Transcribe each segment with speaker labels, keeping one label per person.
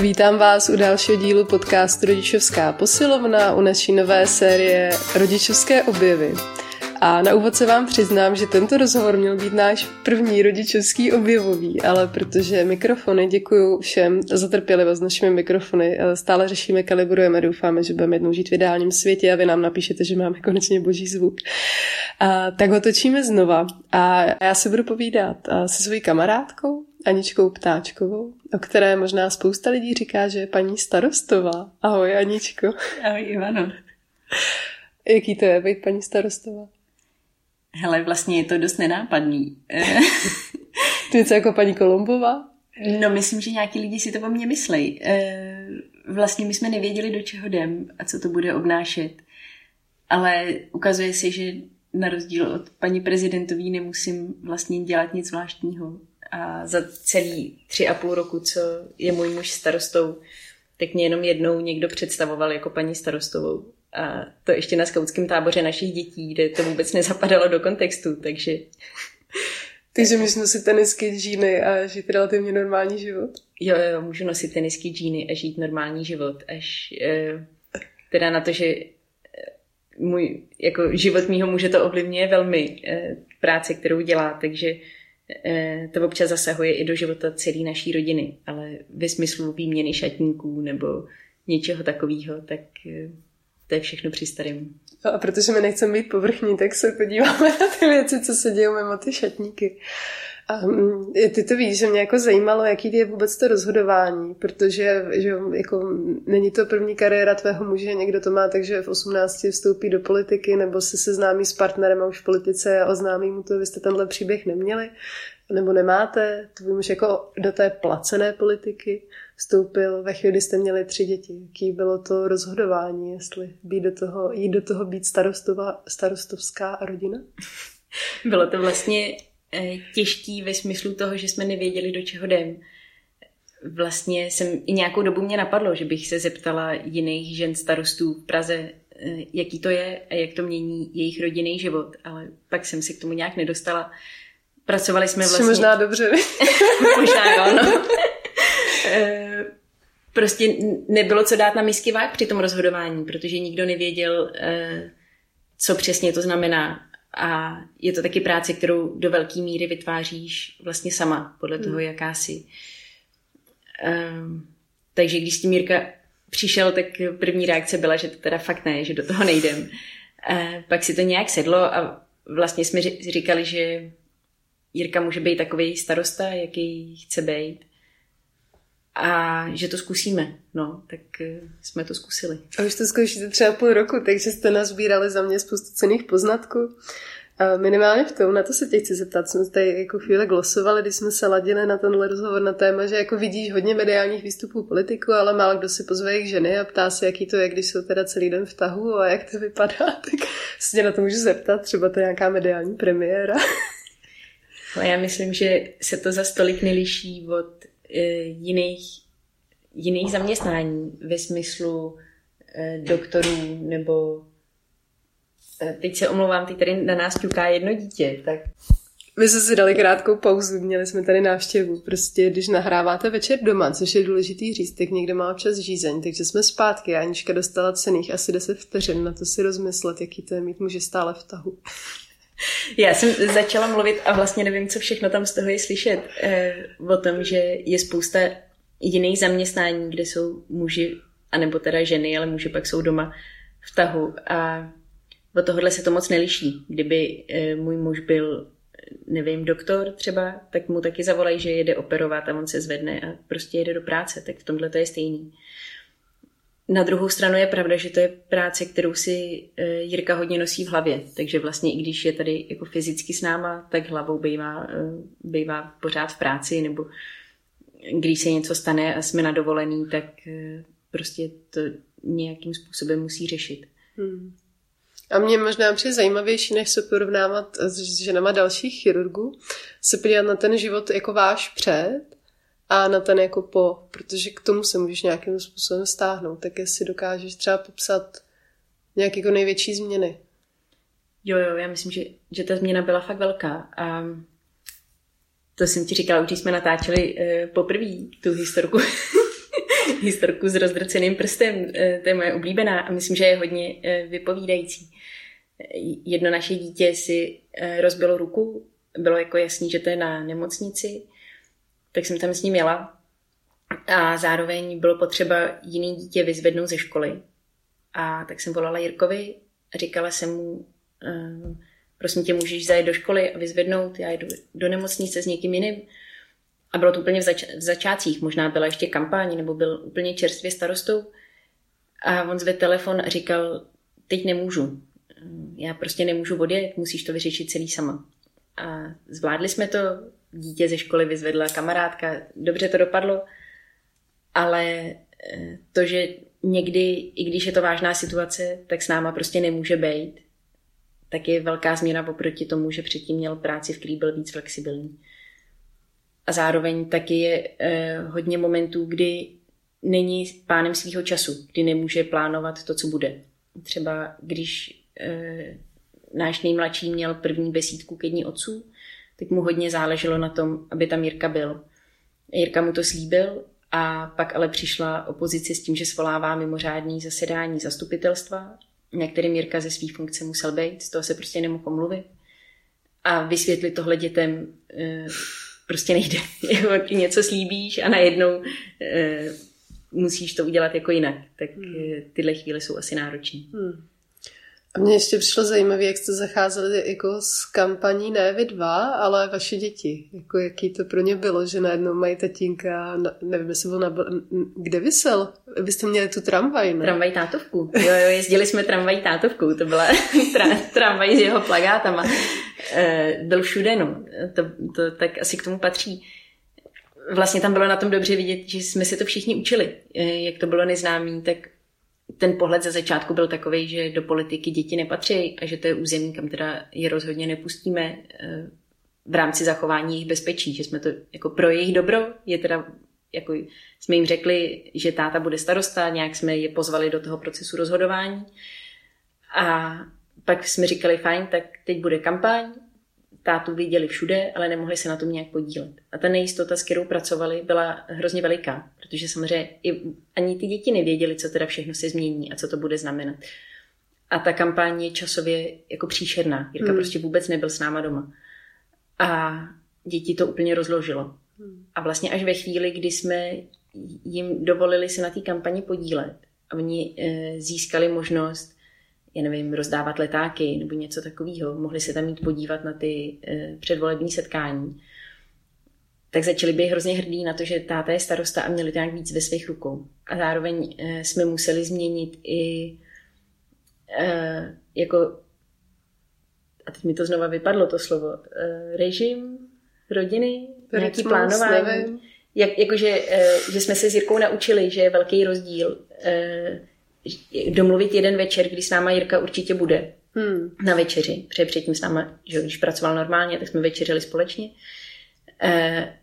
Speaker 1: Vítám vás u dalšího dílu podcastu Rodičovská posilovna u naší nové série Rodičovské objevy. A na úvod se vám přiznám, že tento rozhovor měl být náš první rodičovský objevový, ale protože mikrofony, děkuji všem za trpělivost našimi mikrofony, stále řešíme, kalibrujeme, doufáme, že budeme jednou žít v ideálním světě a vy nám napíšete, že máme konečně boží zvuk. A, tak ho točíme znova a já se budu povídat se svojí kamarádkou, Aničkou Ptáčkovou, o které možná spousta lidí říká, že je paní starostová. Ahoj Aničko.
Speaker 2: Ahoj Ivano.
Speaker 1: Jaký to je být paní starostová?
Speaker 2: Hele, vlastně je to dost nenápadný.
Speaker 1: Ty něco jako paní Kolombová?
Speaker 2: No, myslím, že nějaký lidi si to o mně myslí. Eh, vlastně my jsme nevěděli, do čeho jdem a co to bude obnášet. Ale ukazuje se, že na rozdíl od paní prezidentový nemusím vlastně dělat nic zvláštního. A za celý tři a půl roku, co je můj muž starostou, tak mě jenom jednou někdo představoval jako paní starostovou. A to ještě na skautském táboře našich dětí, kde to vůbec nezapadalo do kontextu, takže...
Speaker 1: Takže můžeš nosit tenisky, džíny a žít relativně normální život?
Speaker 2: Jo, jo, můžu nosit tenisky, džíny a žít normální život, až eh, teda na to, že eh, můj, jako život mýho muže to ovlivňuje velmi eh, práce, kterou dělá, takže eh, to občas zasahuje i do života celé naší rodiny, ale ve smyslu výměny šatníků nebo něčeho takového, tak eh, to je všechno při starém.
Speaker 1: No a protože my nechceme být povrchní, tak se podíváme na ty věci, co se dějí mimo ty šatníky. Mm, ty to víš, že mě jako zajímalo, jaký je vůbec to rozhodování, protože že jako není to první kariéra tvého muže, někdo to má takže v 18 vstoupí do politiky nebo se seznámí s partnerem a už v politice a oznámí mu to, vy jste tenhle příběh neměli nebo nemáte, tvůj muž jako do té placené politiky vstoupil ve chvíli, kdy jste měli tři děti. Jaký bylo to rozhodování, jestli být do toho, jít do toho být starostová, starostovská rodina?
Speaker 2: Bylo to vlastně těžký ve smyslu toho, že jsme nevěděli, do čeho jdem. Vlastně jsem i nějakou dobu mě napadlo, že bych se zeptala jiných žen starostů v Praze, eh, jaký to je a jak to mění jejich rodinný život, ale pak jsem se k tomu nějak nedostala. Pracovali jsme vlastně...
Speaker 1: možná dobře.
Speaker 2: možná jo, no. Eh, prostě nebylo co dát na misky vák při tom rozhodování, protože nikdo nevěděl, eh, co přesně to znamená. A je to taky práce, kterou do velké míry vytváříš vlastně sama, podle toho, hmm. jaká jsi. Um, takže když s tím Jirka přišel, tak první reakce byla, že to teda fakt ne, že do toho nejdem. Uh, pak si to nějak sedlo a vlastně jsme říkali, že Jirka může být takový starosta, jaký chce být a že to zkusíme. No, tak eh, jsme to zkusili.
Speaker 1: A už to zkoušíte třeba půl roku, takže jste nazbírali za mě spoustu cených poznatků. A minimálně v tom, na to se tě chci zeptat, jsme tady jako chvíli glosovali, když jsme se ladili na tenhle rozhovor na téma, že jako vidíš hodně mediálních výstupů politiku, ale málo kdo si pozve jejich ženy a ptá se, jaký to je, když jsou teda celý den v tahu a jak to vypadá, tak se tě na to můžu zeptat, třeba to je nějaká mediální premiéra.
Speaker 2: No, já myslím, že se to za stolik neliší od jiných, jiných zaměstnání ve smyslu e, doktorů nebo e, teď se omlouvám, teď tady na nás ťuká jedno dítě, tak
Speaker 1: my jsme si dali krátkou pauzu, měli jsme tady návštěvu. Prostě, když nahráváte večer doma, což je důležitý říct, tak někdo má občas žízeň, takže jsme zpátky. Anička dostala cených asi 10 vteřin na to si rozmyslet, jaký to je mít muže stále v tahu.
Speaker 2: Já jsem začala mluvit a vlastně nevím, co všechno tam z toho je slyšet. Eh, o tom, že je spousta jiných zaměstnání, kde jsou muži, anebo teda ženy, ale muži pak jsou doma v tahu. A od tohohle se to moc neliší. Kdyby eh, můj muž byl, nevím, doktor třeba, tak mu taky zavolají, že jede operovat a on se zvedne a prostě jede do práce. Tak v tomhle to je stejný. Na druhou stranu je pravda, že to je práce, kterou si eh, Jirka hodně nosí v hlavě, takže vlastně i když je tady jako fyzicky s náma, tak hlavou bývá, eh, bývá pořád v práci, nebo když se něco stane a jsme na dovolený, tak eh, prostě to nějakým způsobem musí řešit. Hmm.
Speaker 1: A mě možná přijde zajímavější, než se porovnávat s ženama dalších chirurgů, se podívat na ten život jako váš před a na ten jako po, protože k tomu se můžeš nějakým způsobem stáhnout, tak jestli dokážeš třeba popsat nějaké jako největší změny.
Speaker 2: Jo, jo, já myslím, že, že ta změna byla fakt velká a to jsem ti říkala, už jsme natáčeli uh, poprvé tu historku. historku s rozdrceným prstem, eh, to je moje oblíbená a myslím, že je hodně eh, vypovídající. Jedno naše dítě si eh, rozbilo ruku, bylo jako jasný, že to je na nemocnici, tak jsem tam s ním jela a zároveň bylo potřeba jiný dítě vyzvednout ze školy. A tak jsem volala Jirkovi a říkala jsem mu, prosím tě, můžeš zajet do školy a vyzvednout, já jdu do nemocnice s někým jiným. A bylo to úplně v, zač- v začátcích, možná byla ještě kampaň, nebo byl úplně čerstvě starostou. A on zvedl telefon a říkal, teď nemůžu. Já prostě nemůžu odjet, musíš to vyřešit celý sama. A zvládli jsme to, dítě ze školy vyzvedla kamarádka, dobře to dopadlo, ale eh, to, že někdy, i když je to vážná situace, tak s náma prostě nemůže být, tak je velká změna oproti tomu, že předtím měl práci, v který byl víc flexibilní. A zároveň taky je eh, hodně momentů, kdy není pánem svého času, kdy nemůže plánovat to, co bude. Třeba když eh, náš nejmladší měl první besídku ke dní otců, tak mu hodně záleželo na tom, aby tam Jirka byl. Jirka mu to slíbil a pak ale přišla opozice s tím, že svolává mimořádný zasedání zastupitelstva, na kterým Jirka ze svých funkce musel být, z toho se prostě nemohl pomluvit. A vysvětlit tohle dětem eh, prostě nejde. Ty něco slíbíš a najednou e, musíš to udělat jako jinak. Tak hmm. Eh, tyhle chvíle jsou asi náročné. Hmm.
Speaker 1: A mně ještě přišlo zajímavé, jak jste zacházeli jako s kampaní ne vy dva, ale vaše děti. Jako jaký to pro ně bylo, že najednou mají tatínka, nevím, jestli byl na, kde vysel? Vy jste měli tu tramvaj, ne?
Speaker 2: Tramvaj tátovku. Jo, jo, jezdili jsme tramvaj tátovkou, to byla tra, tramvaj s jeho plagátama. E, byl všude, no. To, to tak asi k tomu patří. Vlastně tam bylo na tom dobře vidět, že jsme si to všichni učili. E, jak to bylo neznámý, tak ten pohled ze začátku byl takový, že do politiky děti nepatří a že to je území, kam teda je rozhodně nepustíme eh, v rámci zachování jejich bezpečí, že jsme to jako pro jejich dobro. Je teda jako jsme jim řekli, že táta bude starosta, nějak jsme je pozvali do toho procesu rozhodování. A pak jsme říkali, fajn, tak teď bude kampaň, tátu viděli všude, ale nemohli se na tom nějak podílet. A ta nejistota, s kterou pracovali, byla hrozně veliká, protože samozřejmě i, ani ty děti nevěděli, co teda všechno se změní a co to bude znamenat. A ta kampaň je časově jako příšerná. Jirka hmm. prostě vůbec nebyl s náma doma. A děti to úplně rozložilo. Hmm. A vlastně až ve chvíli, kdy jsme jim dovolili se na té kampani podílet a oni e, získali možnost já nevím, rozdávat letáky nebo něco takového, mohli se tam jít podívat na ty eh, předvolební setkání, tak začali být hrozně hrdí na to, že táta je starosta a měli to nějak víc ve svých rukou. A zároveň eh, jsme museli změnit i eh, jako a teď mi to znova vypadlo to slovo, režim rodiny, nějaký plánování. Jak, jakože, že jsme se s Jirkou naučili, že je velký rozdíl domluvit jeden večer, kdy s náma Jirka určitě bude hmm. na večeři. Protože předtím s náma, že když pracoval normálně, tak jsme večeřili společně. E,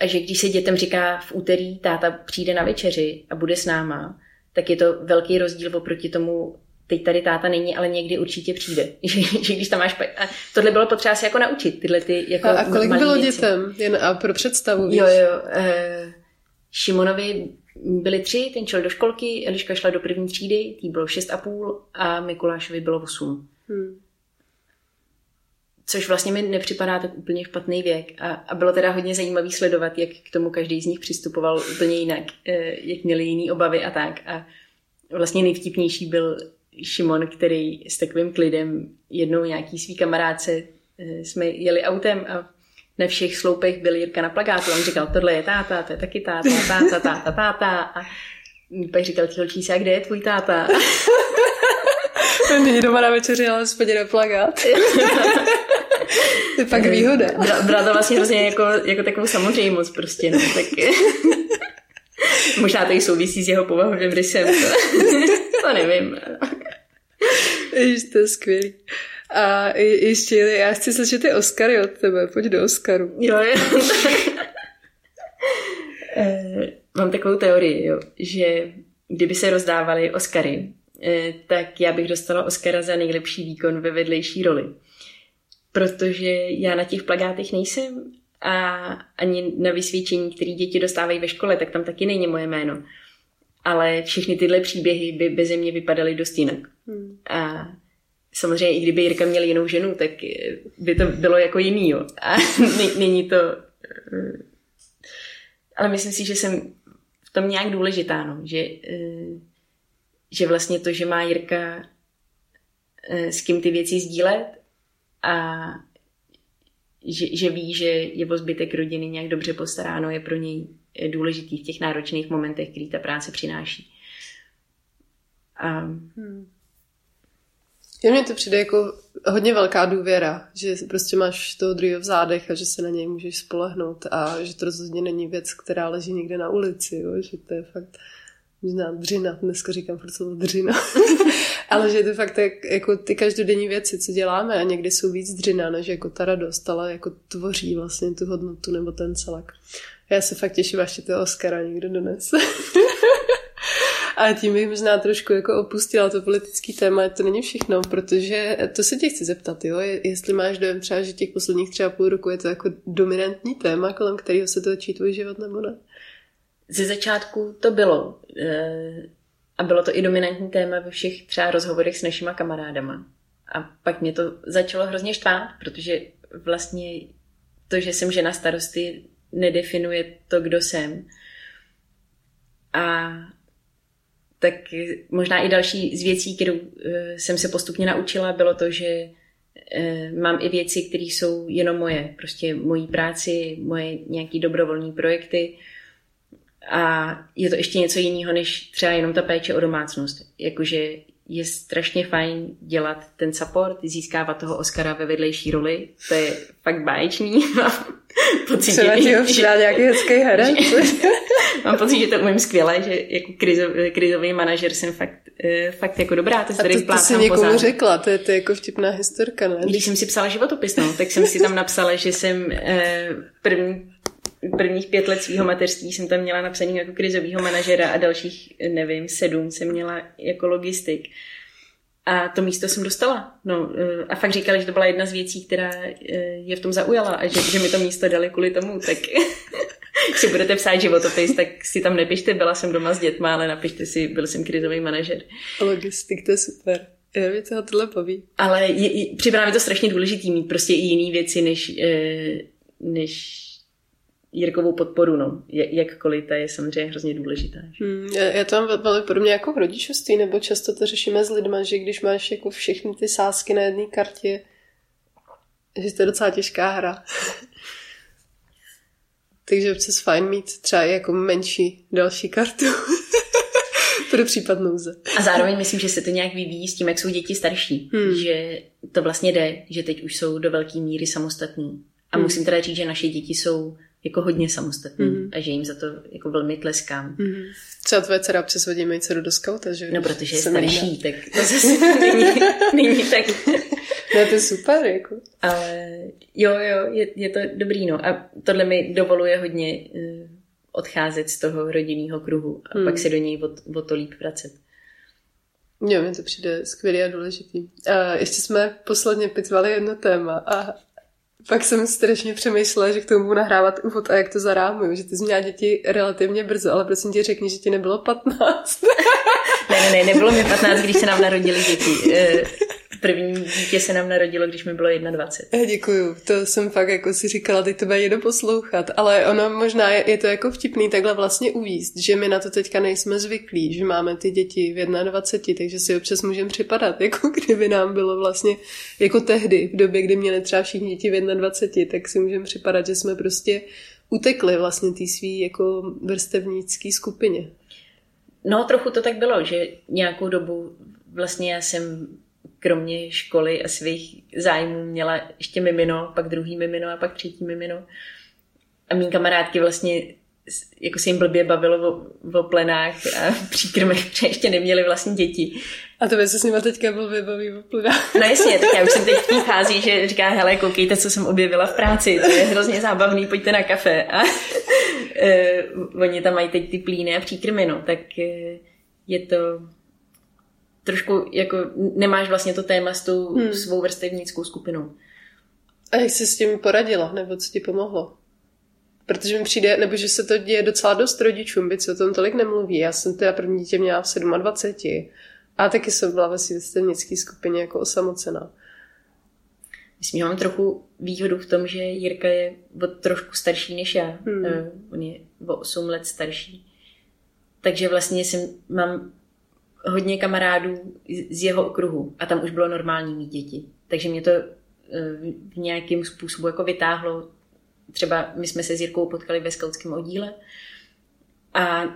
Speaker 2: a že když se dětem říká v úterý táta přijde na večeři a bude s náma, tak je to velký rozdíl oproti tomu, teď tady táta není, ale někdy určitě přijde. že, že když tam máš... A tohle bylo potřeba se jako naučit, tyhle ty jako
Speaker 1: A, a kolik bylo dětem? Jen a pro představu,
Speaker 2: víš? Jo, jo. E, Šimonovi byli tři, ten šel do školky, Eliška šla do první třídy, tý bylo šest a půl a Mikulášovi bylo osm. Hmm. Což vlastně mi nepřipadá tak úplně špatný věk. A, a bylo teda hodně zajímavý sledovat, jak k tomu každý z nich přistupoval úplně jinak, eh, jak měli jiný obavy a tak. A vlastně nejvtipnější byl Šimon, který s takovým klidem jednou nějaký svý kamarádce eh, jsme jeli autem a na všech sloupech byl Jirka na plagátu. On říkal, tohle je táta, to je taky táta, táta, táta, táta. A pak říkal ti holčíci, a kde je tvůj táta?
Speaker 1: Není doma na večeři, ale spodě na plagát. to je pak výhoda.
Speaker 2: Bral to vlastně hrozně jako, jako takovou samozřejmost prostě. No. Tak... Možná to i souvisí s jeho povahovým rysem. To, to nevím.
Speaker 1: Ježiš, to je skvělý. A ještě, já chci slyšet ty Oscary od tebe, pojď do Oscaru.
Speaker 2: Jo, jo. Eh, mám takovou teorii, jo, že kdyby se rozdávaly Oscary, eh, tak já bych dostala Oscara za nejlepší výkon ve vedlejší roli. Protože já na těch plagátech nejsem a ani na vysvědčení, které děti dostávají ve škole, tak tam taky není moje jméno. ale všechny tyhle příběhy by bez mě vypadaly dost jinak. Hmm. A samozřejmě i kdyby Jirka měl jinou ženu, tak by to bylo jako jiný, jo. A není to... Ale myslím si, že jsem v tom nějak důležitá, no. Že, že vlastně to, že má Jirka s kým ty věci sdílet a že, že ví, že je o zbytek rodiny nějak dobře postaráno, je pro něj důležitý v těch náročných momentech, který ta práce přináší. A... Hmm.
Speaker 1: Je mně to přijde jako hodně velká důvěra, že prostě máš toho druhého v zádech a že se na něj můžeš spolehnout a že to rozhodně není věc, která leží někde na ulici, jo? že to je fakt možná dřina, dneska říkám furt slovo dřina, ale že je to fakt tak, jako ty každodenní věci, co děláme a někdy jsou víc dřina, než jako ta radost, ale jako tvoří vlastně tu hodnotu nebo ten celek. Já se fakt těším, až toho Oscara někdo donese. A tím bych možná trošku jako opustila to politické téma, to není všechno, protože to se tě chci zeptat, jo, jestli máš dojem třeba, že těch posledních třeba půl roku je to jako dominantní téma, kolem kterého se točí tvůj život, nebo ne?
Speaker 2: Ze začátku to bylo. Eh, a bylo to i dominantní téma ve všech třeba rozhovorech s našima kamarádama. A pak mě to začalo hrozně štvát, protože vlastně to, že jsem žena starosty, nedefinuje to, kdo jsem. A tak možná i další z věcí, kterou eh, jsem se postupně naučila, bylo to, že eh, mám i věci, které jsou jenom moje. Prostě mojí práci, moje nějaký dobrovolní projekty. A je to ještě něco jiného, než třeba jenom ta péče o domácnost. Jakože je strašně fajn dělat ten support, získávat toho Oscara ve vedlejší roli. To je fakt báječný.
Speaker 1: pocit, Třeba ti ho přidá nějaký hezký herec.
Speaker 2: mám pocit, že to umím skvěle, že jako krizov, krizový manažer jsem fakt, eh, fakt jako dobrá.
Speaker 1: To, A to, to jsi někomu pozad. řekla, to je, to je jako vtipná historka, ne?
Speaker 2: Když jsem si psala životopis, no, tak jsem si tam napsala, že jsem eh, první prvních pět let svého mateřství jsem tam měla napsaný jako krizového manažera a dalších, nevím, sedm jsem měla jako logistik. A to místo jsem dostala. No, eh, a fakt říkali, že to byla jedna z věcí, která eh, je v tom zaujala a že, že mi to místo dali kvůli tomu, tak si budete psát životopis, tak si tam nepište, byla jsem doma s dětma, ale napište si, byl jsem krizový manažer.
Speaker 1: Logistik, to je super. Já mi toho tohle poví.
Speaker 2: Ale je, je, připadá mi to strašně důležitý mít prostě i jiné věci, než, eh, než Jirkovou podporu, no. Jakkoliv ta je samozřejmě hrozně důležitá.
Speaker 1: Hmm, já, já to mám velmi podobně jako v rodičovství, nebo často to řešíme s lidmi, že když máš jako všechny ty sázky na jedné kartě, že to je docela těžká hra. Takže občas fajn mít třeba jako menší další kartu. pro případ nouze.
Speaker 2: A zároveň myslím, že se to nějak vyvíjí s tím, jak jsou děti starší. Hmm. Že to vlastně jde, že teď už jsou do velké míry samostatní. A hmm. musím teda říct, že naše děti jsou jako hodně samostatný mm-hmm. a že jim za to jako velmi tleskám. Mm-hmm.
Speaker 1: Třeba tvoje dcera hodí mají dceru do skauta, že?
Speaker 2: No, protože je starší, tak to zase není, není tak...
Speaker 1: No, to je super, jako.
Speaker 2: Ale jo, jo, je, je to dobrý, no. A tohle mi dovoluje hodně uh, odcházet z toho rodinného kruhu a mm. pak se do něj o, o to líp vracet.
Speaker 1: Jo, mi to přijde skvělý a důležitý. A ještě jsme posledně pitvali jedno téma a pak jsem strašně přemýšlela, že k tomu budu nahrávat úvod a jak to zarámuju, že ty jsi měla děti relativně brzo, ale prosím tě řekni, že ti nebylo 15.
Speaker 2: ne, ne, ne, nebylo mi 15, když se nám narodili děti. První dítě se nám narodilo, když mi bylo 21.
Speaker 1: Eh, děkuju, to jsem fakt jako si říkala, teď to bude někdo poslouchat, ale ono možná je, je to jako vtipný takhle vlastně uvíst, že my na to teďka nejsme zvyklí, že máme ty děti v 21, takže si občas můžeme připadat, jako kdyby nám bylo vlastně jako tehdy, v době, kdy měli třeba všichni děti v 21, tak si můžeme připadat, že jsme prostě utekli vlastně té svý jako vrstevnické skupině.
Speaker 2: No, trochu to tak bylo, že nějakou dobu vlastně já jsem kromě školy a svých zájmů měla ještě mimino, pak druhý mimino a pak třetí mimino. A mý kamarádky vlastně jako se jim blbě bavilo o, o plenách a příkrmech, protože ještě neměli vlastně děti.
Speaker 1: A to se s nimi teďka blbě baví o plenách.
Speaker 2: No jasně, tak já už jsem teď v fázi, že říká, hele, koukejte, co jsem objevila v práci, to je hrozně zábavný, pojďte na kafe. A uh, oni tam mají teď ty plíny a příkrmy, no, tak uh, je to trošku jako nemáš vlastně to téma s tou hmm. svou vrstevnickou skupinou.
Speaker 1: A jak jsi s tím poradila, nebo co ti pomohlo? Protože mi přijde, nebo že se to děje docela dost rodičům, byť se o tom tolik nemluví. Já jsem teda první dítě měla v 27. A taky jsem byla ve svěstevnické skupině jako osamocená.
Speaker 2: Myslím, že mám trochu výhodu v tom, že Jirka je o trošku starší než já. Hmm. Uh, on je o 8 let starší. Takže vlastně jsem, mám hodně kamarádů z jeho okruhu a tam už bylo normální mít děti. Takže mě to uh, v nějakém způsobu jako vytáhlo. Třeba my jsme se s Jirkou potkali ve skautském oddíle a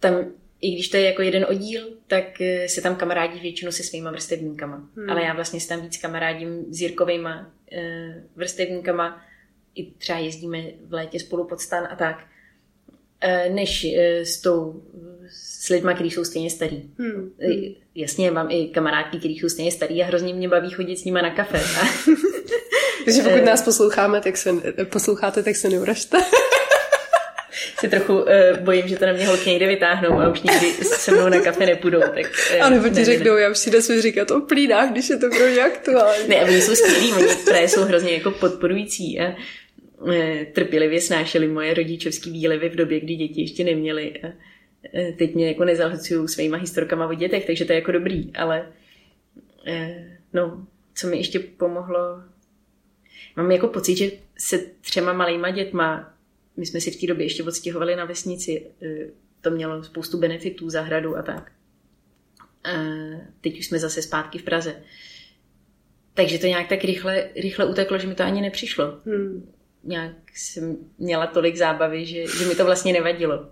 Speaker 2: tam i když to je jako jeden oddíl, tak eh, se tam kamarádí většinou se svýma vrstevníkama. Hmm. Ale já vlastně se tam víc kamarádím s Jirkovejma e, vrstevníkama, i třeba jezdíme v létě spolu pod stan a tak, než s tou s lidma, kteří jsou stejně starý. Hmm. Jasně, mám i kamarádky, kteří jsou stejně starý a hrozně mě baví chodit s nima na kafe.
Speaker 1: Takže pokud nás posloucháme, tak se, posloucháte, tak se neuražte
Speaker 2: si trochu uh, bojím, že to na mě holky někde vytáhnou a už nikdy se mnou na kafe nepůjdou. Tak,
Speaker 1: uh, a nebo ti řeknou, já už si nesmím říkat o plínách, když je to pro ně aktuální.
Speaker 2: Ne, a oni jsou skvělí, oni právě jsou hrozně jako podporující a uh, trpělivě snášeli moje rodičovský výlevy v době, kdy děti ještě neměly. Uh, teď mě jako nezahlcují svýma historkama o dětech, takže to je jako dobrý, ale uh, no, co mi ještě pomohlo, mám jako pocit, že se třema malýma dětma my jsme si v té době ještě odstěhovali na vesnici, e, to mělo spoustu benefitů, zahradu a tak. A teď už jsme zase zpátky v Praze. Takže to nějak tak rychle, rychle uteklo, že mi to ani nepřišlo. Hmm. Nějak jsem měla tolik zábavy, že, že mi to vlastně nevadilo.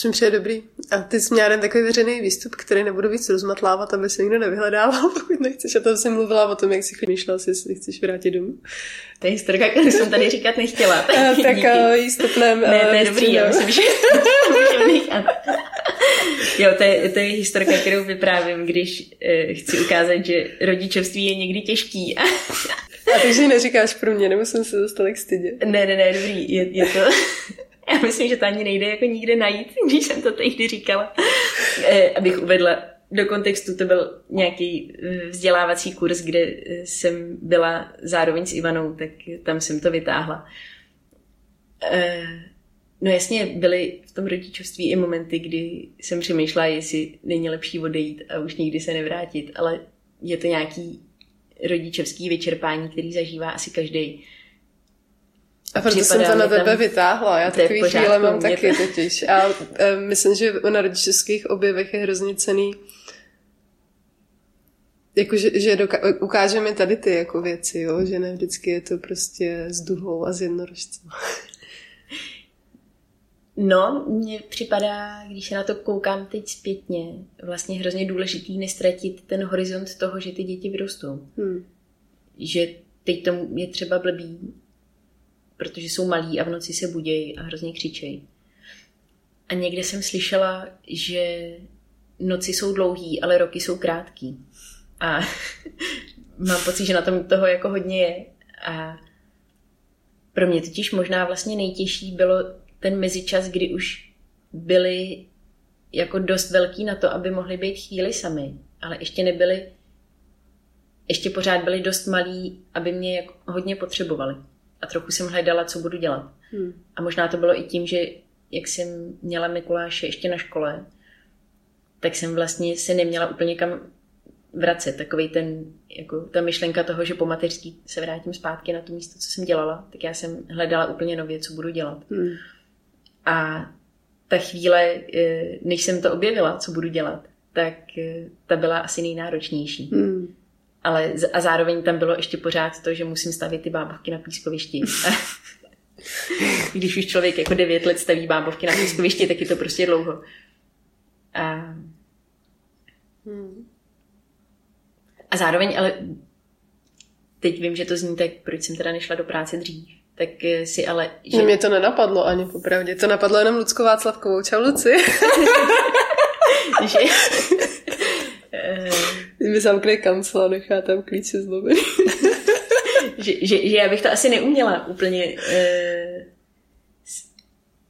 Speaker 1: To mi přijde dobrý. A ty jsi měla jeden takový veřejný výstup, který nebudu víc rozmatlávat, aby se nikdo nevyhledával, pokud nechceš. A tam jsem mluvila o tom, jak si myšlela, jestli chceš vrátit domů.
Speaker 2: To je historka, kterou jsem tady říkat nechtěla.
Speaker 1: A, tak uh, jí stopném.
Speaker 2: Ne, to je dobrý, já myslím, že Jo, to je, to je historka, kterou vyprávím, když uh, chci ukázat, že rodičovství je někdy těžký.
Speaker 1: A takže neříkáš pro mě, nemusím se dostat k stydě.
Speaker 2: Ne, ne, ne, dobrý, je, je to... Já myslím, že to ani nejde jako nikde najít, když jsem to tehdy říkala. Eh, abych uvedla do kontextu, to byl nějaký eh, vzdělávací kurz, kde eh, jsem byla zároveň s Ivanou, tak tam jsem to vytáhla. No jasně, byly v tom rodičovství i momenty, kdy jsem přemýšlela, jestli není lepší odejít a už nikdy se nevrátit, ale je to nějaký rodičovský vyčerpání, který zažívá asi každý.
Speaker 1: A proto jsem to na tebe vytáhla. Já takový chvíle mám taky to... totiž. A e, myslím, že na rodičovských objevech je hrozně cený jako, že, že doka- ukážeme tady ty jako věci, jo? že ne vždycky je to prostě s duhou a s jednorožcem.
Speaker 2: No, mně připadá, když se na to koukám teď zpětně, vlastně hrozně důležitý nestratit ten horizont toho, že ty děti vyrostou. Hmm. Že teď to je třeba blbý, protože jsou malí a v noci se budějí a hrozně křičejí. A někde jsem slyšela, že noci jsou dlouhý, ale roky jsou krátký. A mám pocit, že na tom toho jako hodně je. A pro mě totiž možná vlastně nejtěžší bylo ten mezičas, kdy už byli jako dost velký na to, aby mohli být chvíli sami, ale ještě nebyli, ještě pořád byli dost malí, aby mě jako hodně potřebovali a trochu jsem hledala, co budu dělat. Hmm. A možná to bylo i tím, že jak jsem měla Mikuláše ještě na škole, tak jsem vlastně se neměla úplně kam vracet. Takový ten, jako ta myšlenka toho, že po mateřský se vrátím zpátky na to místo, co jsem dělala, tak já jsem hledala úplně nově, co budu dělat. Hmm. A ta chvíle, eh, než jsem to objevila, co budu dělat, tak eh, ta byla asi nejnáročnější. Hmm ale a zároveň tam bylo ještě pořád to, že musím stavit ty bábovky na pískovišti. Když už člověk jako devět let staví bábovky na pískovišti, tak je to prostě dlouho. A, hmm. a zároveň, ale teď vím, že to zní tak, proč jsem teda nešla do práce dřív. Tak si ale...
Speaker 1: Že... Mě to nenapadlo ani popravdě. To napadlo jenom Luckou Václavkovou. Čau, Luci. že, mi zamkne kancel a nechá tam klíče zlomený.
Speaker 2: že, že, že já bych to asi neuměla úplně uh,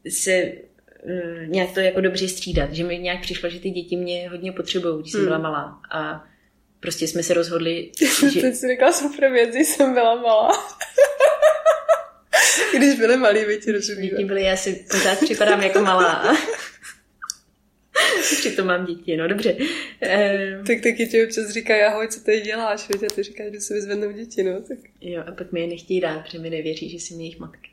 Speaker 2: se uh, nějak to jako dobře střídat. Že mi nějak přišlo, že ty děti mě hodně potřebují, když jsem hmm. byla malá. A prostě jsme se rozhodli,
Speaker 1: že... Teď jsi říkala super věc, když jsem byla malá. Když byly malí, ti rozumíme.
Speaker 2: Děti byly, já si pořád připadám jako malá. Přitom mám děti, no dobře.
Speaker 1: Um, tak taky ti občas říkají, ahoj, co tady děláš, víte, a ty říkáš, že si vyzvednou děti, no. Tak.
Speaker 2: Jo, a pak mi je nechtějí dát, protože mi nevěří, že jsem jejich matka.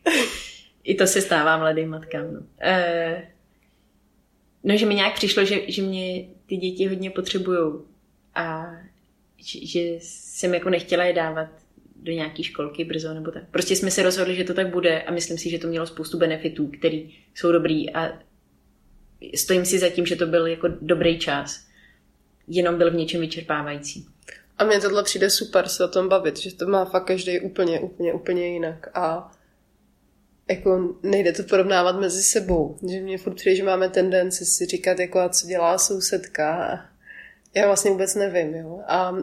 Speaker 2: I to se stává mladým matkám, no. Uh, no, že mi nějak přišlo, že, že mě ty děti hodně potřebují a že, že jsem jako nechtěla je dávat do nějaké školky brzo nebo tak. Prostě jsme se rozhodli, že to tak bude a myslím si, že to mělo spoustu benefitů, které jsou dobrý a stojím si za tím, že to byl jako dobrý čas. Jenom byl v něčem vyčerpávající.
Speaker 1: A mně tohle přijde super se o tom bavit, že to má fakt každý úplně, úplně, úplně jinak. A jako nejde to porovnávat mezi sebou. Že mě furt přijde, že máme tendenci si říkat, jako a co dělá sousedka. Já vlastně vůbec nevím, jo. A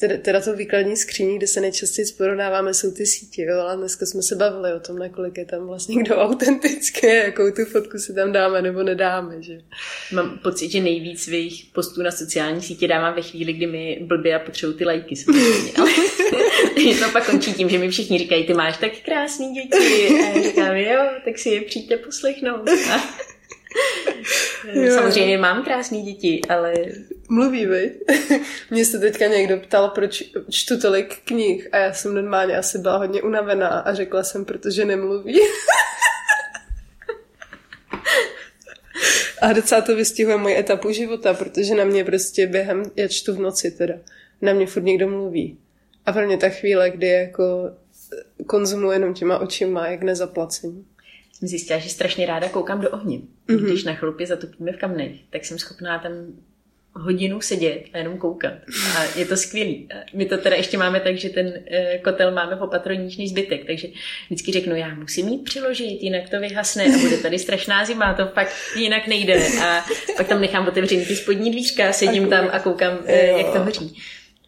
Speaker 1: teda, teda to výkladní skříní, kde se nejčastěji porovnáváme, jsou ty sítě, jo, ale dneska jsme se bavili o tom, nakolik je tam vlastně kdo autentický, jakou tu fotku si tam dáme nebo nedáme, že.
Speaker 2: Mám pocit, že nejvíc svých postů na sociální sítě dávám ve chvíli, kdy mi blbě a potřebují ty lajky ale to pak končí tím, že mi všichni říkají, ty máš tak krásný děti a já říkám, jo, tak si je přijďte poslechnout. Samozřejmě mám krásné děti, ale...
Speaker 1: Mluví, vy? Mně se teďka někdo ptal, proč čtu tolik knih a já jsem normálně asi byla hodně unavená a řekla jsem, protože nemluví. a docela to vystihuje moji etapu života, protože na mě prostě během, já čtu v noci teda, na mě furt někdo mluví. A pro mě ta chvíle, kdy jako konzumuji jenom těma očima, jak nezaplacení
Speaker 2: jsem zjistila, že strašně ráda koukám do ohně. Mm-hmm. Když na chlupě zatopíme v kamnech, tak jsem schopná tam hodinu sedět a jenom koukat. A je to skvělý. My to teda ještě máme tak, že ten eh, kotel máme v opatroníčný zbytek, takže vždycky řeknu, já musím mít přiložit, jinak to vyhasne a bude tady strašná zima, to fakt jinak nejde. A pak tam nechám otevřený ty spodní dvířka, sedím tam a koukám, eh, jak to hoří.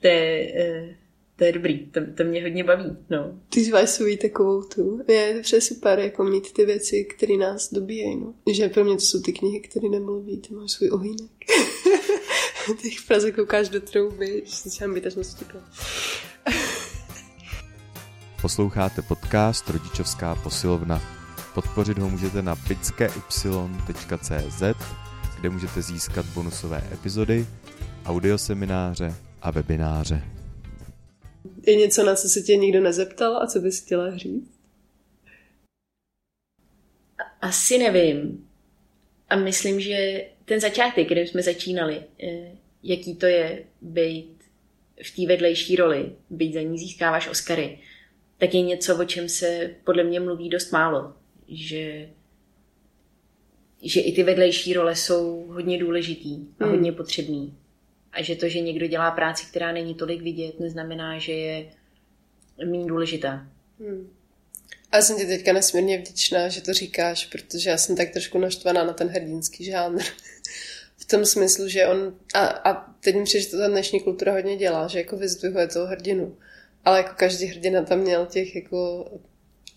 Speaker 2: To je, eh, to je dobrý, to, to mě hodně baví. No.
Speaker 1: Ty svůj takovou tu. Je to přes super, jako mít ty věci, které nás dobíjejí. No. Že pro mě to jsou ty knihy, které nemluví, ty máš svůj ohýnek. ty v Praze koukáš do trouby, že si být až moc
Speaker 3: Posloucháte podcast Rodičovská posilovna. Podpořit ho můžete na bitsky.cz, kde můžete získat bonusové epizody, audiosemináře a webináře.
Speaker 1: Je něco, na co se tě nikdo nezeptal a co bys chtěla říct?
Speaker 2: Asi nevím. A myslím, že ten začátek, kdy jsme začínali, eh, jaký to je být v té vedlejší roli, být za ní získáváš Oscary, tak je něco, o čem se podle mě mluví dost málo. Že, že i ty vedlejší role jsou hodně důležitý a hmm. hodně potřebný. A že to, že někdo dělá práci, která není tolik vidět, neznamená, že je méně důležitá. Hmm.
Speaker 1: A já jsem ti teďka nesmírně vděčná, že to říkáš, protože já jsem tak trošku naštvaná na ten hrdinský žánr. v tom smyslu, že on, a, a teď mi přijde, že to ta dnešní kultura hodně dělá, že jako vyzdvihuje toho hrdinu. Ale jako každý hrdina tam měl těch jako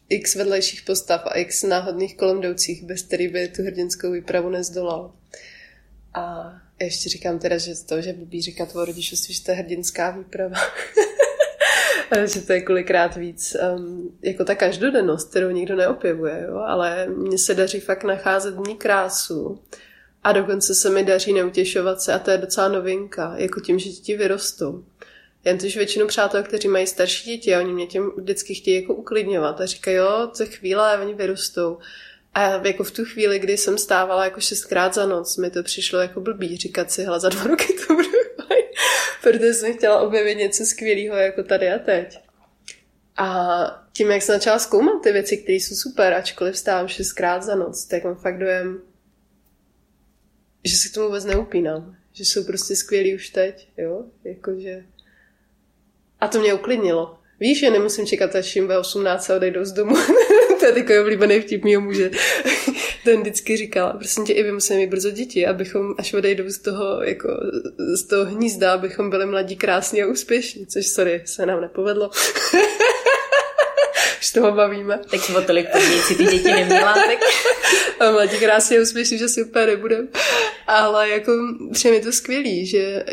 Speaker 1: x vedlejších postav a x náhodných kolem jdoucích, bez který by tu hrdinskou výpravu nezdolal. A ještě říkám teda, že to, že blbý říkat o rodičovství, že to je hrdinská výprava. že to je kolikrát víc um, jako ta každodennost, kterou nikdo neopěvuje, jo? ale mně se daří fakt nacházet v ní krásu a dokonce se mi daří neutěšovat se a to je docela novinka, jako tím, že děti vyrostou. Jen tož většinu přátel, kteří mají starší děti a oni mě tím vždycky chtějí jako uklidňovat a říkají, jo, to chvíle a oni vyrostou. A jako v tu chvíli, kdy jsem stávala jako šestkrát za noc, mi to přišlo jako blbý říkat si, hele, za dva roky to bude fajn, protože jsem chtěla objevit něco skvělého jako tady a teď. A tím, jak jsem začala zkoumat ty věci, které jsou super, ačkoliv stávám šestkrát za noc, tak mám fakt dojem, že se k tomu vůbec neupínám. Že jsou prostě skvělí už teď, jo? Jakože... A to mě uklidnilo. Víš, že nemusím čekat, až jim ve 18 a odejdou z domu. to je takový oblíbený vtip mýho muže. Ten vždycky říkal, prosím tě, i vy musíme mít brzo děti, abychom, až odejdou z toho, jako, z toho hnízda, abychom byli mladí, krásní a úspěšní, což, sorry, se nám nepovedlo. Už toho bavíme.
Speaker 2: Tak o tolik si ty děti neměla, tak...
Speaker 1: a mladí, krásně a úspěšní, že si úplně nebudem. Ale jako, přijde mi to skvělý, že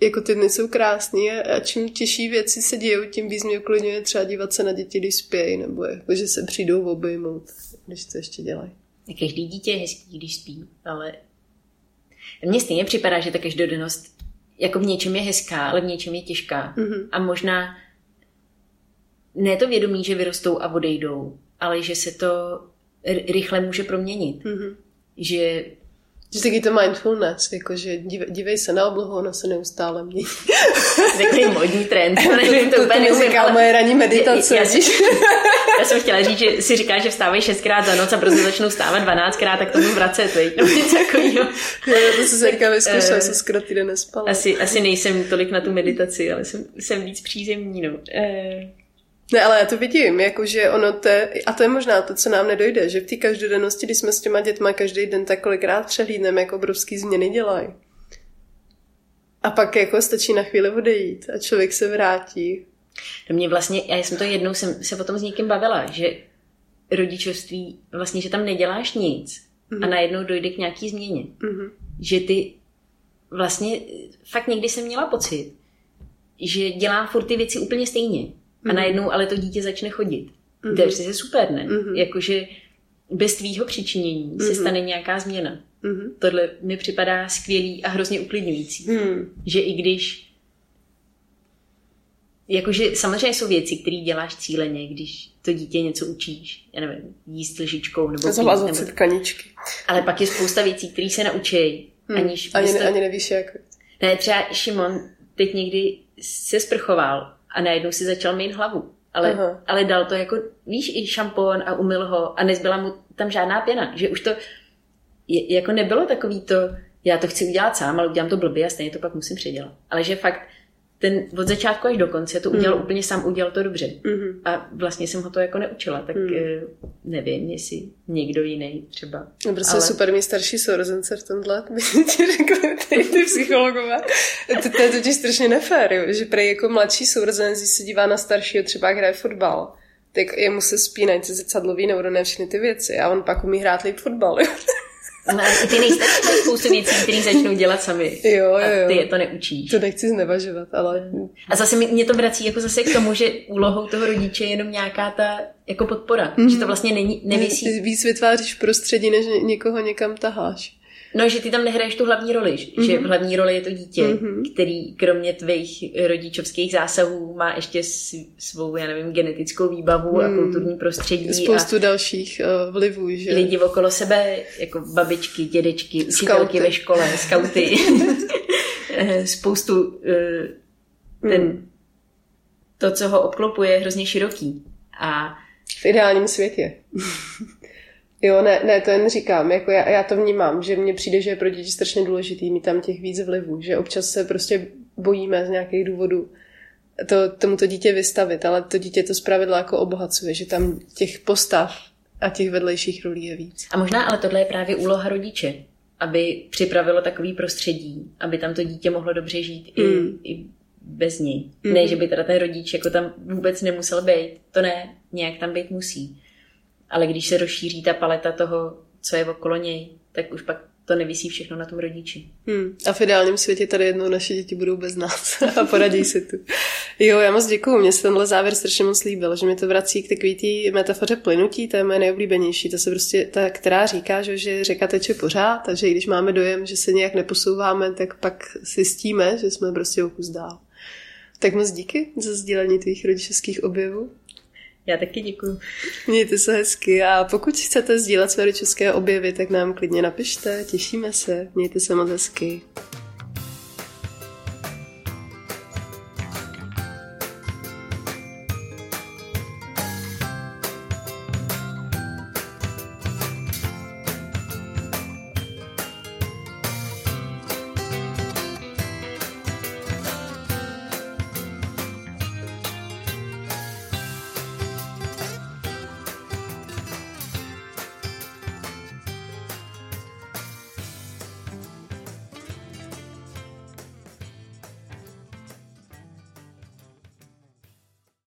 Speaker 1: jako ty dny jsou krásný a čím těžší věci se dějou, tím víc mě uklidňuje třeba dívat se na děti, když spějí, nebo jako, že se přijdou obejmout, když to ještě dělají.
Speaker 2: Každý dítě je hezký, když spí, ale mně stejně připadá, že ta každodennost jako v něčem je hezká, ale v něčem je těžká. Mm-hmm. A možná ne to vědomí, že vyrostou a odejdou, ale že se to rychle může proměnit. Mm-hmm. Že
Speaker 1: že taky to mindfulness, jakože dívej, dívej se na oblohu, ona se neustále mění.
Speaker 2: Takový modní trend, to nevím, to, to úplně
Speaker 1: neumím. To ale... moje ranní meditace.
Speaker 2: Já, já, já, jsem chtěla říct, že si říká, že vstávají šestkrát za noc a prostě začnou stávat dvanáctkrát, tak to budu vracet, veď? No, něco takového.
Speaker 1: to se říká vyzkoušela, jsem skoro týden nespala.
Speaker 2: Asi, asi nejsem tolik na tu meditaci, ale jsem, jsem víc přízemní, no. Eh,
Speaker 1: ne, ale já to vidím, jakože ono to je, a to je možná to, co nám nedojde, že v té každodennosti, když jsme s těma dětma každý den tak kolikrát přehlídneme, jak obrovský změny dělají. A pak jako stačí na chvíli odejít a člověk se vrátí.
Speaker 2: To mě vlastně, já jsem to jednou jsem se o tom s někým bavila, že rodičovství, vlastně, že tam neděláš nic mm-hmm. a mhm. najednou dojde k nějaký změně. Mm-hmm. Že ty vlastně, fakt někdy jsem měla pocit, že dělám furt ty věci úplně stejně a mhm. najednou ale to dítě začne chodit. Mm-hmm. To je přece super, ne? Mm-hmm. Jakože bez tvýho přičinění mm-hmm. se mhm. stane nějaká změna. Mm-hmm. Tohle mi připadá skvělý a hrozně uklidňující. Mm. Že i když Jakože samozřejmě jsou věci, které děláš cíleně, když to dítě něco učíš, já nevím, jíst lžičkou nebo
Speaker 1: Zavázat nebo... si tkaničky.
Speaker 2: Ale pak je spousta věcí, které se naučí, hmm. aniž...
Speaker 1: Ani, ne, ani nevíš jak.
Speaker 2: Ne, třeba Šimon teď někdy se sprchoval a najednou si začal mít hlavu. Ale, ale dal to jako, víš, i šampon a umyl ho a nezbyla mu tam žádná pěna. Že už to je, jako nebylo takový to, já to chci udělat sám, ale udělám to blbě a stejně to pak musím předělat. Ale že fakt ten od začátku až do konce to udělal mm. úplně sám, udělal to dobře. Mm. A vlastně jsem ho to jako neučila, tak mm. nevím, jestli někdo jiný třeba.
Speaker 1: No prostě ale... super mít starší sourozence v tomhle, by ti řekli ty, ty psychologové. to, to je totiž strašně nefér, jo? že prej jako mladší sourozenec, když se dívá na staršího, třeba hraje fotbal, tak jemu se spínají ty zrcadlový neuroné všechny ty věci a on pak umí hrát líp fotbal. Jo?
Speaker 2: No, ty nejstarší mají spoustu věcí, které začnou dělat sami.
Speaker 1: Jo, jo,
Speaker 2: jo. A ty je to neučíš.
Speaker 1: To nechci znevažovat, ale...
Speaker 2: A zase mě to vrací jako zase k tomu, že úlohou toho rodiče je jenom nějaká ta jako podpora. Mm-hmm. Že to vlastně není, nevisí.
Speaker 1: Víc vytváříš prostředí, než někoho někam taháš.
Speaker 2: No, že ty tam nehraješ tu hlavní roli, mm-hmm. že v hlavní roli je to dítě, mm-hmm. který kromě tvých rodičovských zásahů má ještě svou, já nevím, genetickou výbavu mm. a hmm. kulturní prostředí.
Speaker 1: Spoustu a dalších uh, vlivů, že?
Speaker 2: Lidi okolo sebe, jako babičky, dědečky, učitelky ve škole, skauty. Eh, spoustu uh, ten, mm. to, co ho obklopuje, je hrozně široký. A
Speaker 1: v ideálním světě. Jo, ne, ne, to jen říkám, jako já, já to vnímám, že mně přijde, že je pro děti strašně důležitý mít tam těch víc vlivů, že občas se prostě bojíme z nějakých důvodů to, tomuto dítě vystavit, ale to dítě to zpravidla jako obohacuje, že tam těch postav a těch vedlejších rolí je víc.
Speaker 2: A možná ale tohle je právě úloha rodiče, aby připravilo takový prostředí, aby tam to dítě mohlo dobře žít mm. i, i bez ní. Mm. Ne, že by teda ten rodič jako tam vůbec nemusel být. To ne, nějak tam být musí ale když se rozšíří ta paleta toho, co je okolo něj, tak už pak to nevisí všechno na tom rodiči.
Speaker 1: Hmm. A v ideálním světě tady jednou naše děti budou bez nás a poradí se tu. Jo, já moc děkuju, mně se tenhle závěr strašně moc líbil, že mi to vrací k takové té metafoře plynutí, to je moje nejoblíbenější, to se prostě ta, která říká, že, že řeka teče pořád, takže když máme dojem, že se nějak neposouváme, tak pak zjistíme, že jsme prostě o kus dál. Tak moc díky za sdílení tvých rodičovských objevů.
Speaker 2: Já taky děkuji.
Speaker 1: Mějte se hezky a pokud chcete sdílet své české objevy, tak nám klidně napište, těšíme se, mějte se moc hezky.